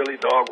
silly dog